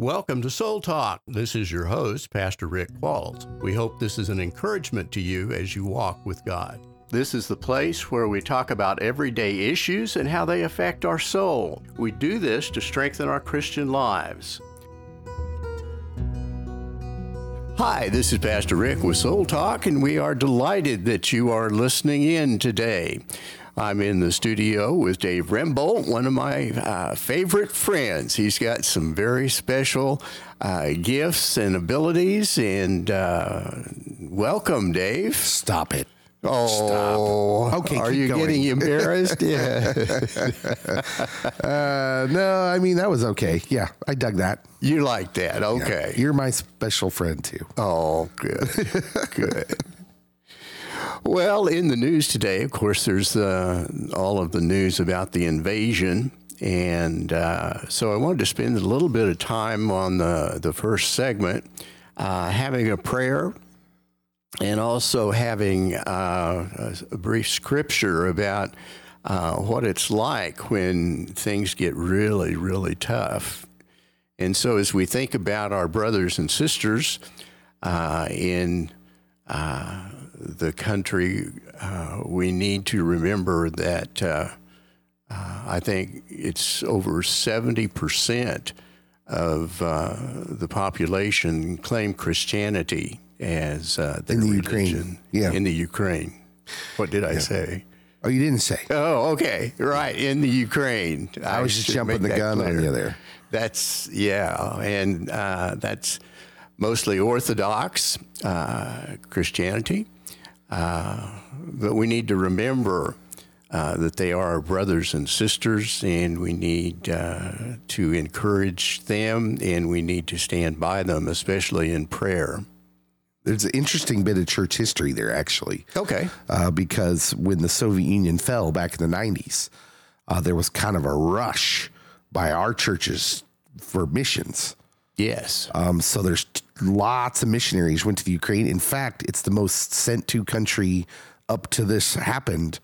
Welcome to Soul Talk. This is your host, Pastor Rick Qualls. We hope this is an encouragement to you as you walk with God. This is the place where we talk about everyday issues and how they affect our soul. We do this to strengthen our Christian lives. Hi, this is Pastor Rick with Soul Talk, and we are delighted that you are listening in today. I'm in the studio with Dave Rembolt, one of my uh, favorite friends. He's got some very special uh, gifts and abilities, and uh, welcome, Dave. Stop it. Oh, Stop. Okay, Are you going. getting embarrassed? yeah. Uh, no, I mean that was okay. Yeah, I dug that. You like that? Okay. You're my special friend too. Oh, good. good. Well, in the news today, of course, there's uh, all of the news about the invasion. And uh, so I wanted to spend a little bit of time on the, the first segment, uh, having a prayer and also having uh, a, brief scripture about uh, what it's like when things get really, really tough. And so, as we think about our brothers and sisters uh, in the country, uh, we need to remember that uh, uh, I think it's over 70% of uh, the population claim Christianity as uh, their In the religion Ukraine, yeah. in the Ukraine. What did I say? Oh, you didn't say. Oh, okay, right in the Ukraine. I was just jumping the gun on you there. That's yeah, and uh, that's mostly Orthodox uh, Christianity. Uh, but we need to remember uh, that they are our brothers and sisters, and we need uh, to encourage them, and we need to stand by them, especially in prayer. There's an interesting bit of church history there, actually. Okay. Uh, because when the Soviet Union fell back in the 90s, uh, there was kind of a rush by our churches for missions. Yes. Um, so there's lots of missionaries went to the Ukraine. In fact, it's the most sent to country up to this happened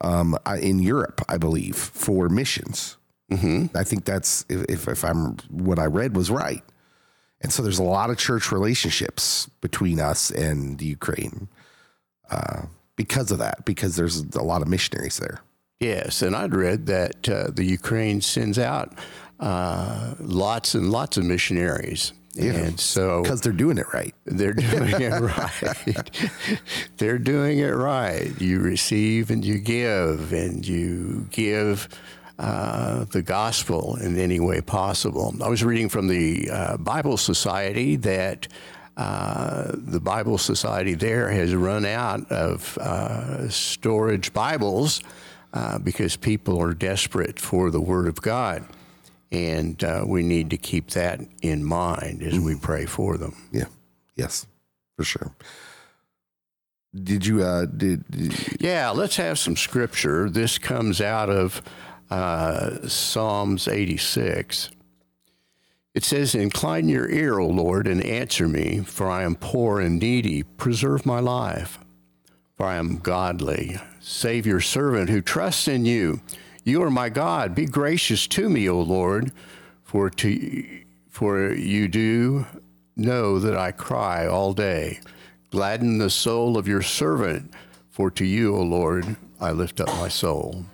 um, in Europe, I believe, for missions. Mm-hmm. I think that's if, if if I'm what I read was right. And so there's a lot of church relationships between us and the Ukraine uh, because of that, because there's a lot of missionaries there. Yes, and I'd read that uh, the Ukraine sends out uh, lots and lots of missionaries. And so because they're doing it right. they're doing it right. they're doing it right. You receive and you give, and you give uh, the gospel in any way possible. I was reading from the uh, Bible Society that. Uh, the Bible Society there has run out of uh, storage Bibles uh, because people are desperate for the Word of God. And uh, we need to keep that in mind as we pray for them. Yeah. Yes, for sure. Did you? Uh, did, did Yeah, let's have some scripture. This comes out of uh, Psalms 86. It says, Incline your ear, O Lord, and answer me, for I am poor and needy. Preserve my life, for I am godly. Save your servant who trusts in you. You are my God. Be gracious to me, O Lord, for, to, for you do know that I cry all day. Gladden the soul of your servant, for to you, O Lord, I lift up my soul.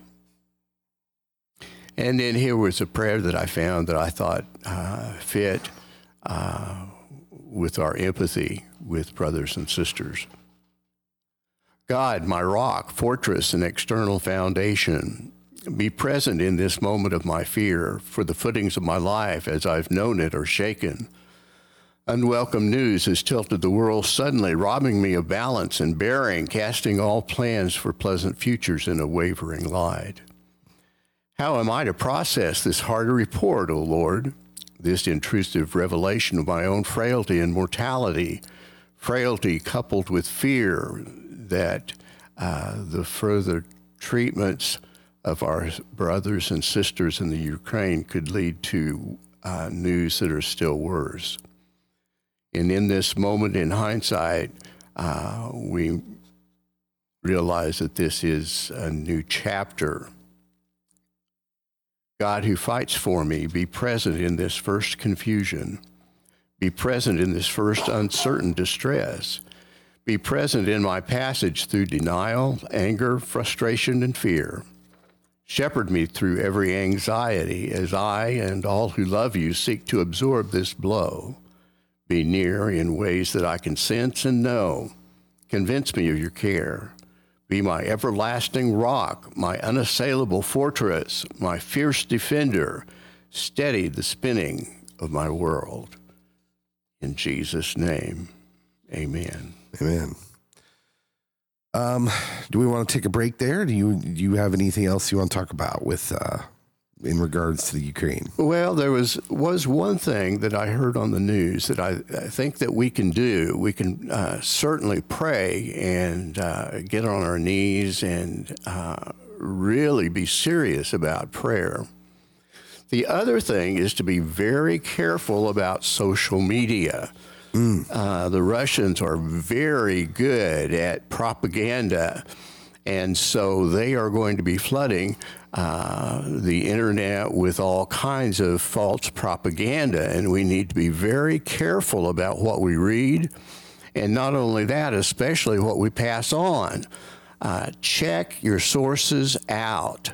And then here was a prayer that I found that I thought uh, fit uh, with our empathy with brothers and sisters. God, my rock, fortress, and external foundation, be present in this moment of my fear, for the footings of my life as I've known it are shaken. Unwelcome news has tilted the world suddenly, robbing me of balance and bearing, casting all plans for pleasant futures in a wavering light. How am I to process this hard report, O Lord? This intrusive revelation of my own frailty and mortality, frailty coupled with fear that uh, the further treatments of our brothers and sisters in the Ukraine could lead to uh, news that are still worse. And in this moment, in hindsight, uh, we realize that this is a new chapter God who fights for me, be present in this first confusion. Be present in this first uncertain distress. Be present in my passage through denial, anger, frustration, and fear. Shepherd me through every anxiety as I and all who love you seek to absorb this blow. Be near in ways that I can sense and know. Convince me of your care. Be my everlasting rock, my unassailable fortress, my fierce defender. Steady the spinning of my world. In Jesus' name, amen. Amen. Um, do we want to take a break there? Do you do you have anything else you want to talk about with uh, in regards to the Ukraine? Well, there was was one thing that I heard on the news that I, I think that we can do. We can uh, certainly pray and uh, get on our knees and uh, really be serious about prayer. The other thing is to be very careful about social media. Mm. Uh, the Russians are very good at propaganda, and so they are going to be flooding uh, the internet with all kinds of false propaganda, and we need to be very careful about what we read, and not only that, especially what we pass on. Uh, check your sources out.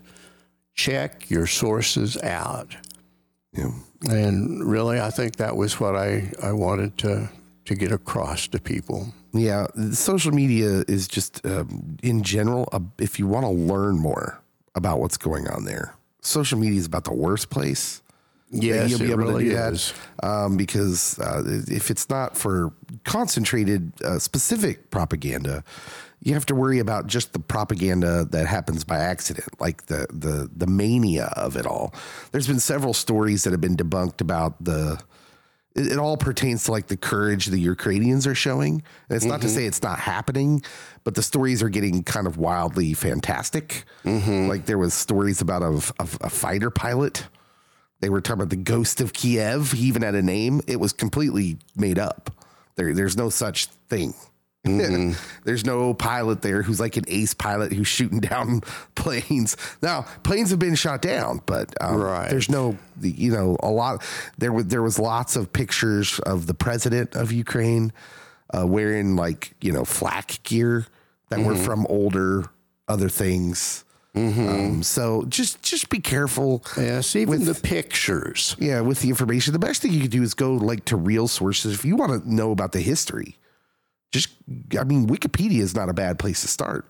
Check your sources out. Yeah. And really, I think that was what I, I wanted to, to get across to people. Yeah, social media is just, um, in general, uh, if you want to learn more about what's going on there, social media is about the worst place. Yes, you'll be able really to do is. that um, because uh, if it's not for concentrated, uh, specific propaganda, you have to worry about just the propaganda that happens by accident, like the the the mania of it all. There's been several stories that have been debunked about the. It, it all pertains to like the courage the Ukrainians are showing. And it's mm-hmm. not to mm-hmm. say it's not happening, but the stories are getting kind of wildly fantastic. Mm-hmm. Like there was stories about a, a, a fighter pilot. They were talking about the ghost of Kiev. He even had a name. It was completely made up. There, there's no such thing. Mm-hmm. There's no pilot there who's like an ace pilot who's shooting down planes. Now, planes have been shot down, but um, right. there's no, you know, a lot. There was there was lots of pictures of the president of Ukraine uh, wearing like you know flak gear that mm-hmm. were from older other things. Mm-hmm. Um, so just just be careful. Yes, even with, the pictures. Yeah, with the information. The best thing you could do is go like to real sources if you want to know about the history just I mean, Wikipedia is not a bad place to start.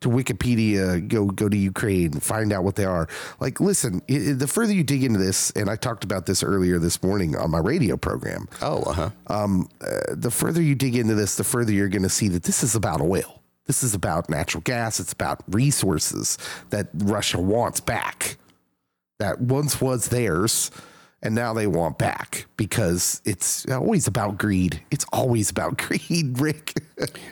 To Wikipedia, go go to Ukraine, find out what they are. Like, listen, it, the further you dig into this, and I talked about this earlier this morning on my radio program. Oh, uh-huh. Um, uh, the further you dig into this, the further you're going to see that this is about oil. This is about natural gas. It's about resources that Russia wants back, that once was theirs and now they want back because it's always about greed. It's always about greed, Rick.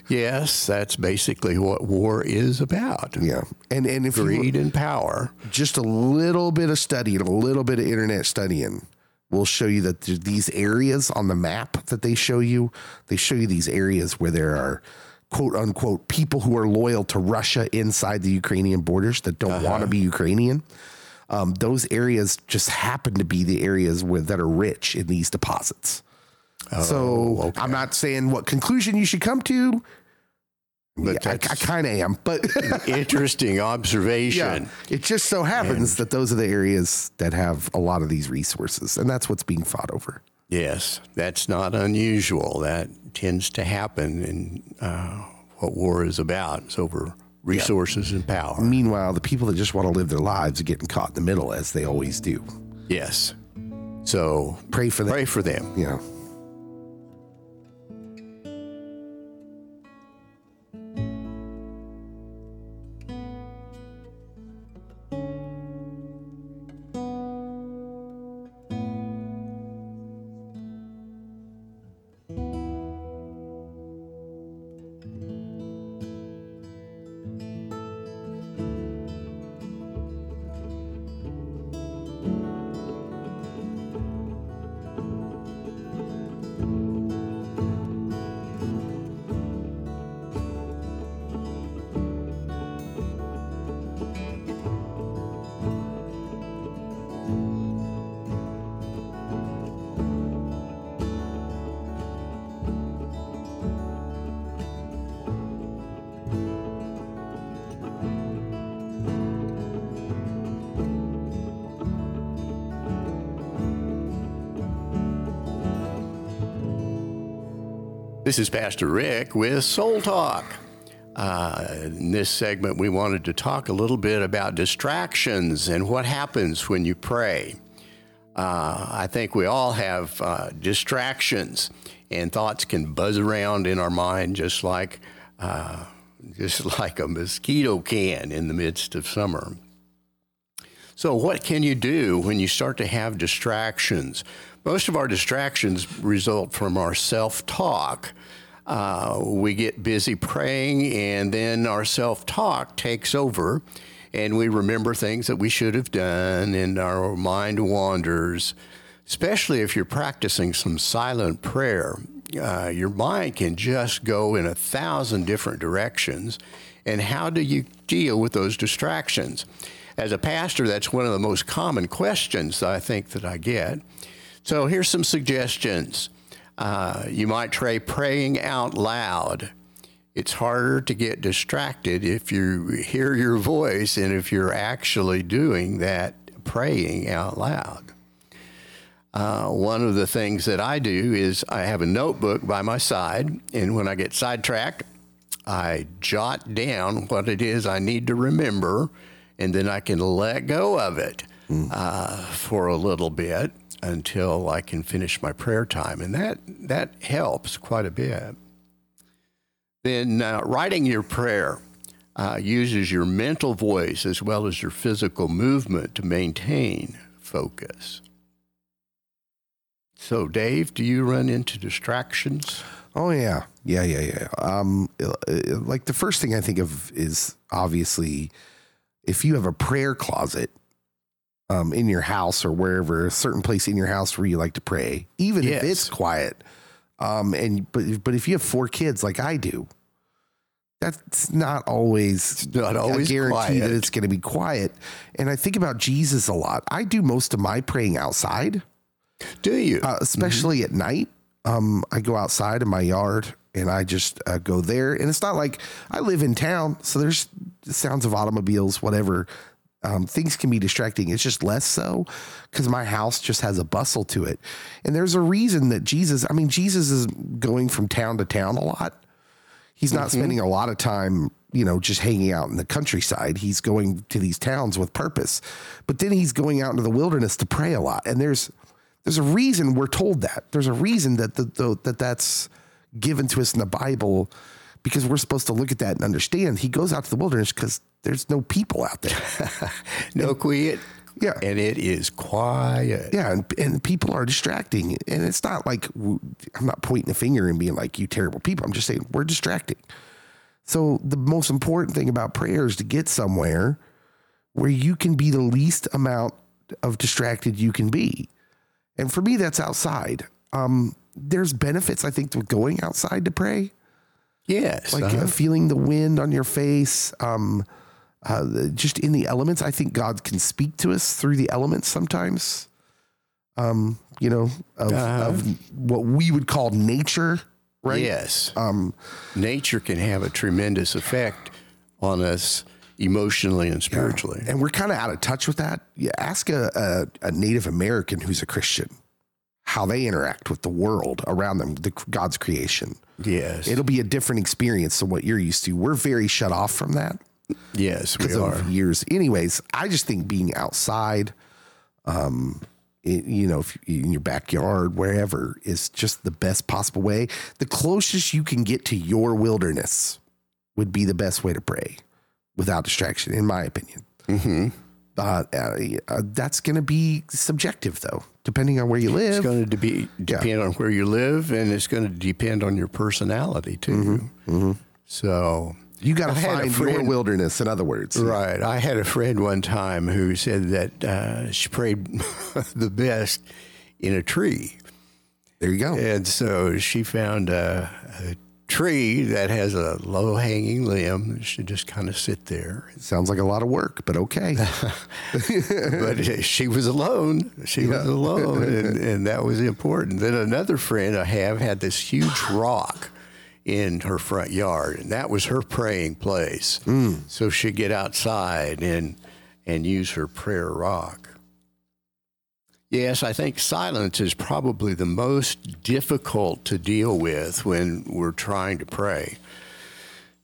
yes, that's basically what war is about. Yeah, and and if greed you, and power, just a little bit of study and a little bit of internet studying will show you that these areas on the map that they show you, they show you these areas where there are quote unquote people who are loyal to Russia inside the Ukrainian borders that don't uh-huh. want to be Ukrainian um, those areas just happen to be the areas where, that are rich in these deposits. Oh, so okay. I'm not saying what conclusion you should come to. But yeah, I, I kind of am, but interesting observation. Yeah, it just so happens and, that those are the areas that have a lot of these resources, and that's what's being fought over. Yes, that's not unusual. That tends to happen in uh, what war is about. It's over resources and power. Meanwhile, the people that just want to live their lives are getting caught in the middle, as they always do. Yes. So pray for them. Pray for them. Yeah. This is Pastor Rick with Soul Talk. Uh, in this segment, we wanted to talk a little bit about distractions and what happens when you pray. Uh, I think we all have uh, distractions, and thoughts can buzz around in our mind just like uh, just like a mosquito can in the midst of summer. So, what can you do when you start to have distractions? Most of our distractions result from our self talk. Uh, we get busy praying, and then our self talk takes over, and we remember things that we should have done, and our mind wanders. Especially if you're practicing some silent prayer, uh, your mind can just go in a thousand different directions. And how do you deal with those distractions? As a pastor, that's one of the most common questions I think that I get. So here's some suggestions. Uh, you might try praying out loud. It's harder to get distracted if you hear your voice and if you're actually doing that praying out loud. Uh, one of the things that I do is I have a notebook by my side, and when I get sidetracked, I jot down what it is I need to remember, and then I can let go of it mm. uh, for a little bit until I can finish my prayer time, and that that helps quite a bit. Then uh, writing your prayer uh, uses your mental voice as well as your physical movement to maintain focus. So, Dave, do you run into distractions? Oh yeah, yeah, yeah, yeah. Um, like the first thing I think of is obviously if you have a prayer closet um, in your house or wherever, a certain place in your house where you like to pray, even yes. if it's quiet. Um, and but but if you have four kids like I do, that's not always it's not always a guarantee quiet. that it's going to be quiet. And I think about Jesus a lot. I do most of my praying outside. Do you? Uh, especially mm-hmm. at night. Um, I go outside in my yard and I just uh, go there. And it's not like I live in town, so there's sounds of automobiles, whatever. Um, things can be distracting. It's just less so because my house just has a bustle to it. And there's a reason that Jesus, I mean, Jesus is going from town to town a lot. He's not mm-hmm. spending a lot of time, you know, just hanging out in the countryside. He's going to these towns with purpose. But then he's going out into the wilderness to pray a lot. And there's there's a reason we're told that. There's a reason that the, the, that that's given to us in the Bible because we're supposed to look at that and understand. He goes out to the wilderness because there's no people out there, no and, quiet. Yeah, and it is quiet. Yeah, and, and people are distracting, and it's not like I'm not pointing a finger and being like you terrible people. I'm just saying we're distracting. So the most important thing about prayer is to get somewhere where you can be the least amount of distracted you can be. And for me, that's outside. Um, there's benefits, I think, to going outside to pray. Yes. Like uh, uh-huh. feeling the wind on your face, um, uh, just in the elements. I think God can speak to us through the elements sometimes. Um, you know, of, uh-huh. of what we would call nature, right? Yes. Um, nature can have a tremendous effect on us emotionally and spiritually. Yeah. And we're kind of out of touch with that. You ask a, a, a, Native American who's a Christian how they interact with the world around them, the God's creation. Yes, it'll be a different experience than what you're used to. We're very shut off from that. Yes, we are. Years, anyways. I just think being outside, um, it, you know, in your backyard, wherever, is just the best possible way. The closest you can get to your wilderness would be the best way to pray without distraction, in my opinion. Mm-hmm. Uh, uh, that's going to be subjective, though, depending on where you live. It's going to be depend yeah. on where you live, and it's going to depend on your personality too. Mm-hmm. Mm-hmm. So you got to find friend, your wilderness. In other words, right? I had a friend one time who said that uh, she prayed the best in a tree. There you go. And so she found a, a tree that has a low hanging limb should just kind of sit there. Sounds like a lot of work, but okay. but she was alone. She yeah. was alone, and, and that was important. Then another friend I have had this huge rock in her front yard, and that was her praying place. Mm. So she'd get outside and and use her prayer rock. Yes, I think silence is probably the most difficult to deal with when we're trying to pray.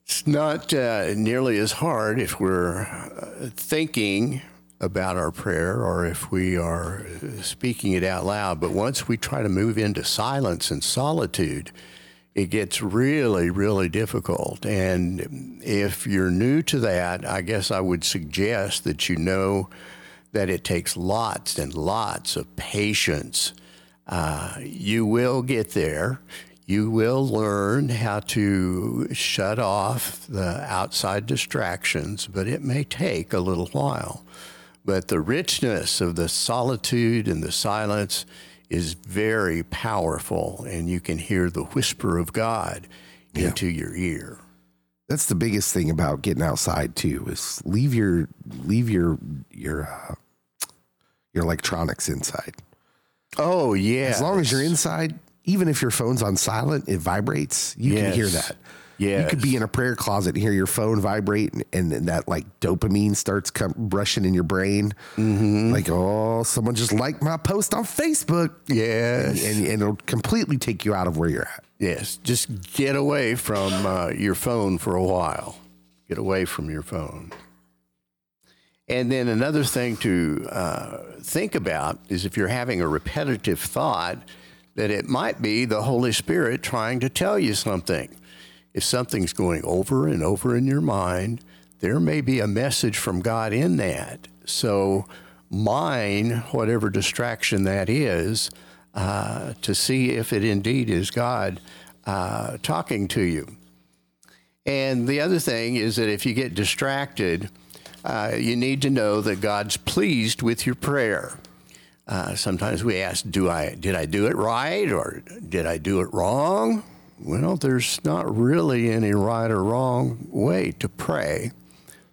It's not uh, nearly as hard if we're uh, thinking about our prayer or if we are speaking it out loud. But once we try to move into silence and solitude, it gets really, really difficult. And if you're new to that, I guess I would suggest that you know that it takes lots and lots of patience. Uh, you will get there. You will learn how to shut off the outside distractions, but it may take a little while. But the richness of the solitude and the silence is very powerful, and you can hear the whisper of God Yeah. into your ear. That's the biggest thing about getting outside too is leave your leave your your uh, your electronics inside. Oh, yeah. As long as you're inside, even if your phone's on silent, it vibrates. You can hear that. Yes. You could be in a prayer closet and hear your phone vibrate, and, and then that like dopamine starts come, brushing in your brain. Mm-hmm. Like, oh, someone just liked my post on Facebook, Yes. and, and it'll completely take you out of where you're at. Yes, just get away from uh, your phone for a while. Get away from your phone. And then another thing to uh, think about is if you're having a repetitive thought, that it might be the Holy Spirit trying to tell you something. If something's going over and over in your mind, there may be a message from God in that. So, mine whatever distraction that is uh, to see if it indeed is God uh, talking to you. And the other thing is that if you get distracted, uh, you need to know that God's pleased with your prayer. Uh, sometimes we ask, "Do I did I do it right or did I do it wrong?" Well, there's not really any right or wrong way to pray.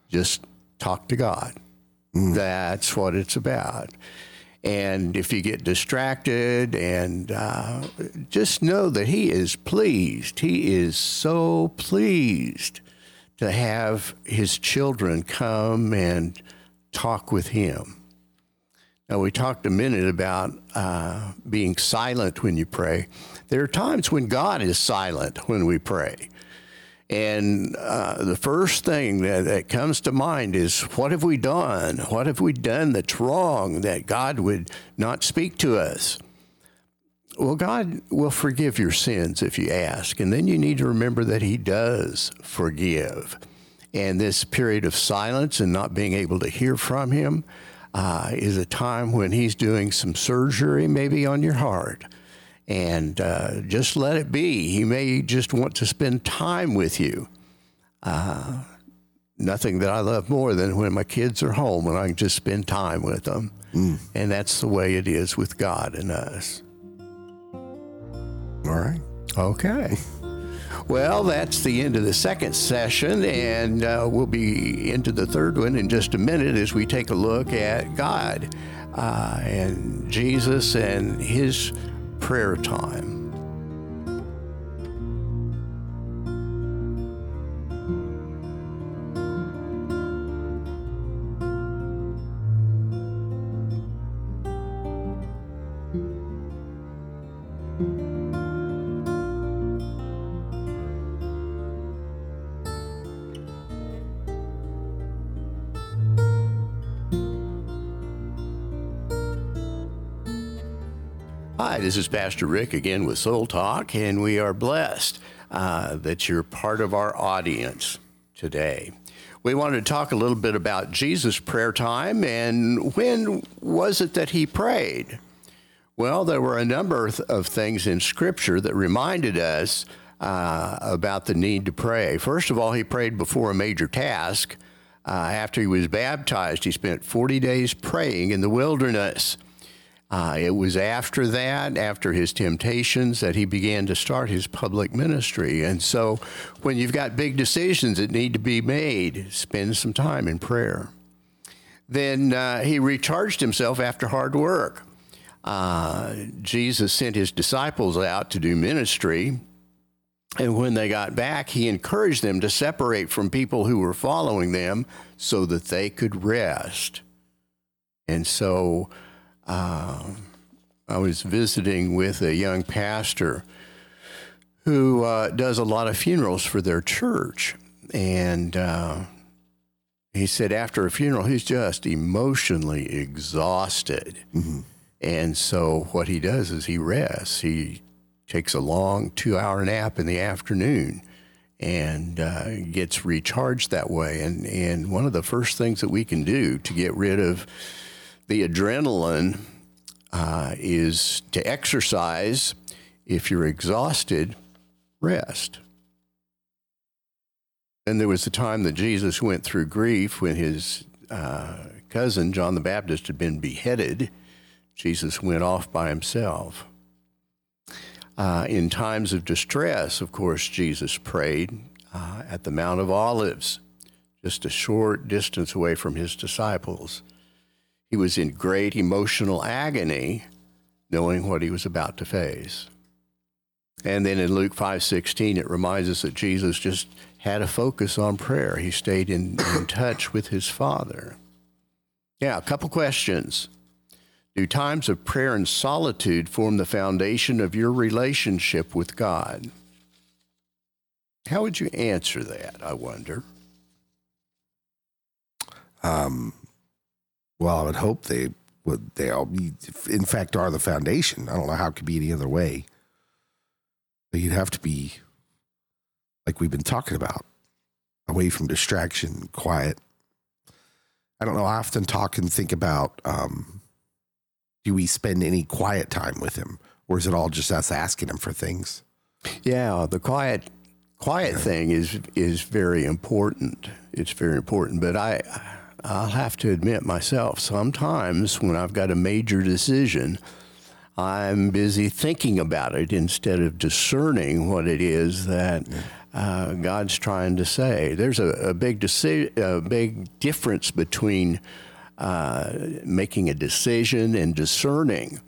Just talk to God. That's what it's about. And if you get distracted, and uh, just know that He is pleased. He is so pleased to have His children come and talk with Him. Now, we talked a minute about uh, being silent when you pray. There are times when God is silent when we pray. And uh, the first thing that, that comes to mind is what have we done? What have we done that's wrong that God would not speak to us? Well, God will forgive your sins if you ask. And then you need to remember that He does forgive. And this period of silence and not being able to hear from Him uh, is a time when He's doing some surgery, maybe on your heart. And uh, just let it be. He may just want to spend time with you. Uh, nothing that I love more than when my kids are home and I can just spend time with them. And that's the way it is with God and us. All right. Okay. Well, that's the end of the second session, and uh, we'll be into the third one in just a minute as we take a look at God uh, and Jesus and his prayer time. This is Pastor Rick again with Soul Talk, and we are blessed uh, that you're part of our audience today. We wanted to talk a little bit about Jesus' prayer time and when was it that he prayed? Well, there were a number of- things in Scripture that reminded us uh, about the need to pray. First of all, he prayed before a major task. Uh, after he was baptized, he spent 40 days praying in the wilderness. Uh, it was after that, after his temptations, that he began to start his public ministry. And so, when you've got big decisions that need to be made, spend some time in prayer. Then uh, he recharged himself after hard work. Uh, Jesus sent his disciples out to do ministry. And when they got back, he encouraged them to separate from people who were following them so that they could rest. And so uh, I was visiting with a young pastor who uh, does a lot of funerals for their church. And uh, he said after a funeral, he's just emotionally exhausted. And so what he does is he rests. He takes a long two hour nap in the afternoon and uh, gets recharged that way. And, and one of the first things that we can do to get rid of the adrenaline uh, is to exercise. If you're exhausted, rest. And there was a time that Jesus went through grief when his uh, cousin, John the Baptist, had been beheaded. Jesus went off by himself. Uh, in times of distress, of course, Jesus prayed uh, at the Mount of Olives, just a short distance away from his disciples. He was in great emotional agony, knowing what he was about to face. And then in Luke 5:16 it reminds us that Jesus just had a focus on prayer. He stayed in, in touch with his Father. Yeah, a couple questions. Do times of prayer and solitude form the foundation of your relationship with God? How would you answer that, I wonder? Um, well, I would hope they would. They all, be, in fact, are the foundation. I don't know how it could be any other way. But you'd have to be, like we've been talking about, away from distraction, quiet. I don't know. I often talk and think about: um, Do we spend any quiet time with him, or is it all just us asking him for things? Yeah, the quiet quiet thing is is very important. It's very important, but I I'll have to admit myself sometimes when I've got a major decision, I'm busy thinking about it instead of discerning what it is that uh, God's trying to say. There's a, a big deci- a big difference between uh, making a decision and discerning.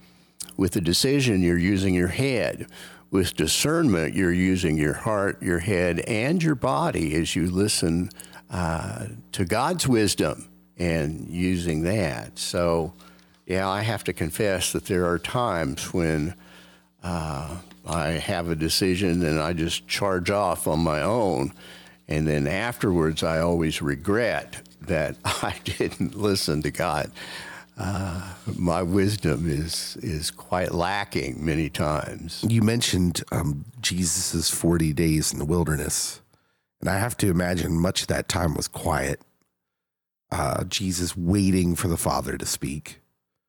With a decision, you're using your head. With discernment, you're using your heart, your head, and your body as you listen uh, to God's wisdom and using that. So, yeah, I have to confess that there are times when uh, I have a decision and I just charge off on my own. And then afterwards, I always regret that I didn't listen to God. Uh, my wisdom is is quite lacking many times. You mentioned um, Jesus's forty days in the wilderness, and I have to imagine much of that time was quiet. Uh, Jesus waiting for the Father to speak.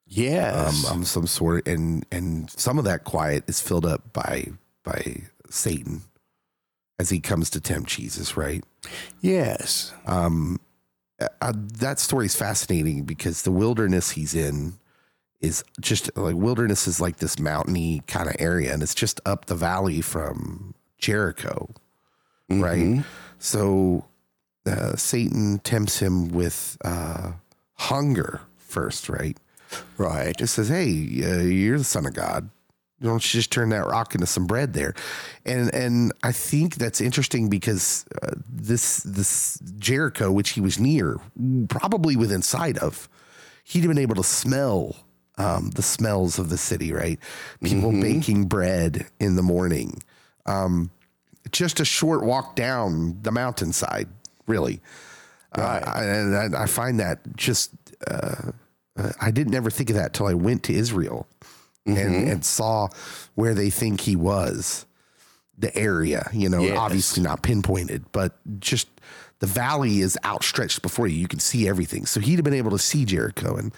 Yes, um, um, some sort, and and some of that quiet is filled up by by Satan as he comes to tempt Jesus. Right? yes, Um, uh, that story is fascinating because the wilderness he's in is just like wilderness is like this mountainy kind of area, and it's just up the valley from Jericho, right? So uh, Satan tempts him with uh, hunger first, right? right. Just says, "Hey, uh, you're the son of God. Why don't you just turn that rock into some bread there?" And and I think that's interesting because uh, this this Jericho, which he was near, probably within sight of, he'd have been able to smell um, the smells of the city, right? People baking bread in the morning. Um, just a short walk down the mountainside, really. Right. Uh, and I, I find that just uh, uh, I didn't ever think of that till I went to Israel and, and saw where they think he was, the area. You know, Yes. obviously not pinpointed, but just the valley is outstretched before you. You can see everything. So he'd have been able to see Jericho, and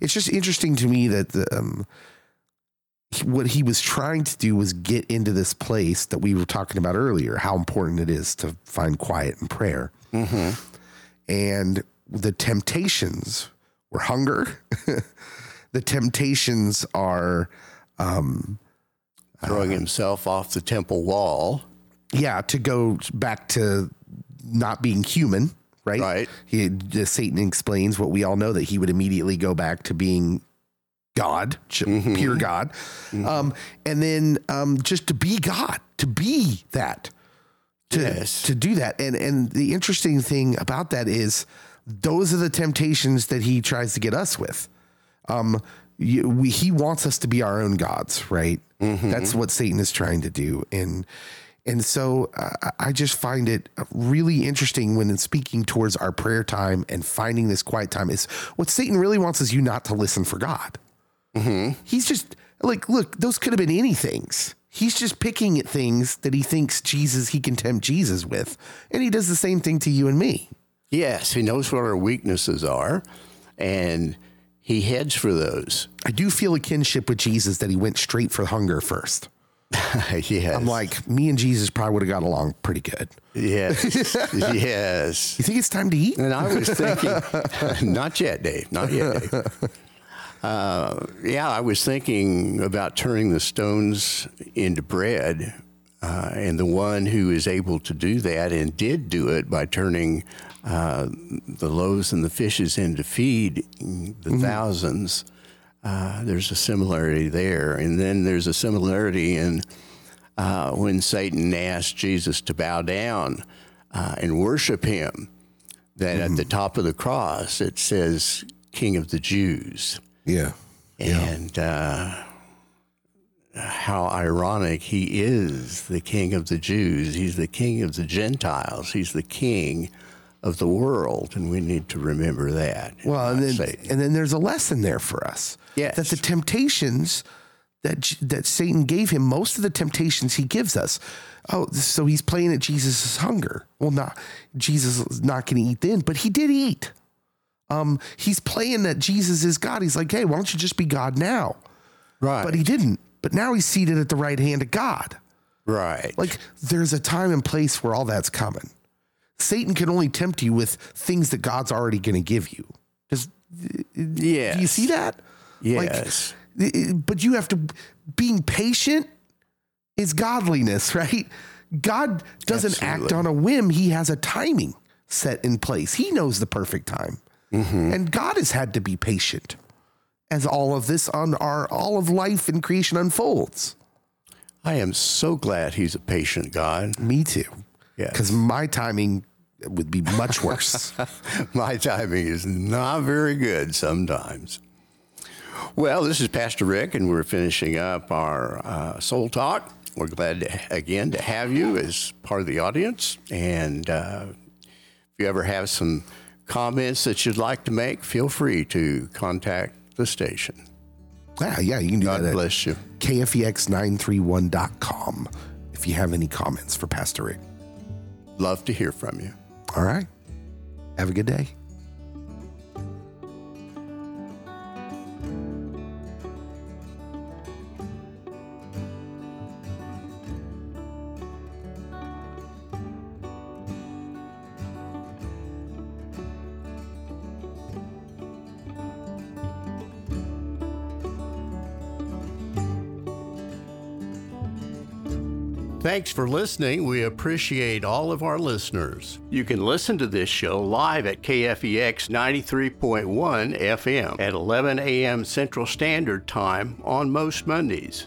it's just interesting to me that the. Um, what he was trying to do was get into this place that we were talking about earlier, how important it is to find quiet and prayer. And the temptations were hunger. the temptations are, Throwing himself off the temple wall. yeah, to go back to not being human, right? Right. He, uh, Satan explains what we all know that he would immediately go back to being God, ch- pure God, um, and then um, just to be God, to be that, to Yes. to do that. And and the interesting thing about that is those are the temptations that he tries to get us with. Um, you, we, he wants us to be our own gods, right? That's what Satan is trying to do, and and so uh, I just find it really interesting when in speaking towards our prayer time and finding this quiet time is what Satan really wants is you not to listen for God. Mm-hmm. He's just like, look, those could have been anythings. He's just picking at things that he thinks Jesus he can tempt Jesus with, and he does the same thing to you and me. Yes, he knows what our weaknesses are, and he heads for those. I do feel a kinship with Jesus that he went straight for hunger first. yes. I'm like, me and Jesus probably would have got along pretty good. yes, yes. You think it's time to eat? And I was thinking, not yet, Dave, not yet, Dave. Uh, yeah, I was thinking about turning the stones into bread. Uh, and the one who is able to do that and did do it by turning uh, the loaves and the fishes into feed the thousands, uh, there's a similarity there. And then there's a similarity in uh, when Satan asked Jesus to bow down uh, and worship him, that at the top of the cross it says King of the Jews. Yeah. And uh, how ironic he is the King of the Jews. He's the King of the Gentiles. He's the King of the world, and we need to remember that. Well, and then Satan. and then there's a lesson there for us. Yes. That the temptations that that Satan gave him, most of the temptations he gives us. Oh, so he's playing at Jesus' hunger. Well, not Jesus is not going to eat then, but he did eat. Um, he's playing that Jesus is God. He's like, hey, why don't you just be God now? right, But he didn't. But now he's seated at the right hand of God. right, Like there's a time and place where all that's coming. Satan can only tempt you with things that God's already going to give you. Does yes, do you see that? Yes, Like, but you have to being patient is godliness, right? God doesn't act on a whim. He has a timing set in place. He knows the perfect time. And God has had to be patient as all of this on our all of life and creation unfolds. I am so glad he's a patient God. Me too. Yes. Because my timing would be much worse. My timing is not very good sometimes. Well, this is Pastor Rick, and we're finishing up our uh, Soul Talk. We're glad to, again to have you as part of the audience. And uh, if you ever have some comments that you'd like to make, feel free to contact the station. yeah, yeah, you can do God that at bless you. kfex931.com if you have any comments for Pastor Rick. Love to hear from you. All right. Have a good day. Thanks for listening. We appreciate all of our listeners. You can listen to this show live at KFEX 93.1 FM at 11 a.m. Central Standard Time on most Mondays.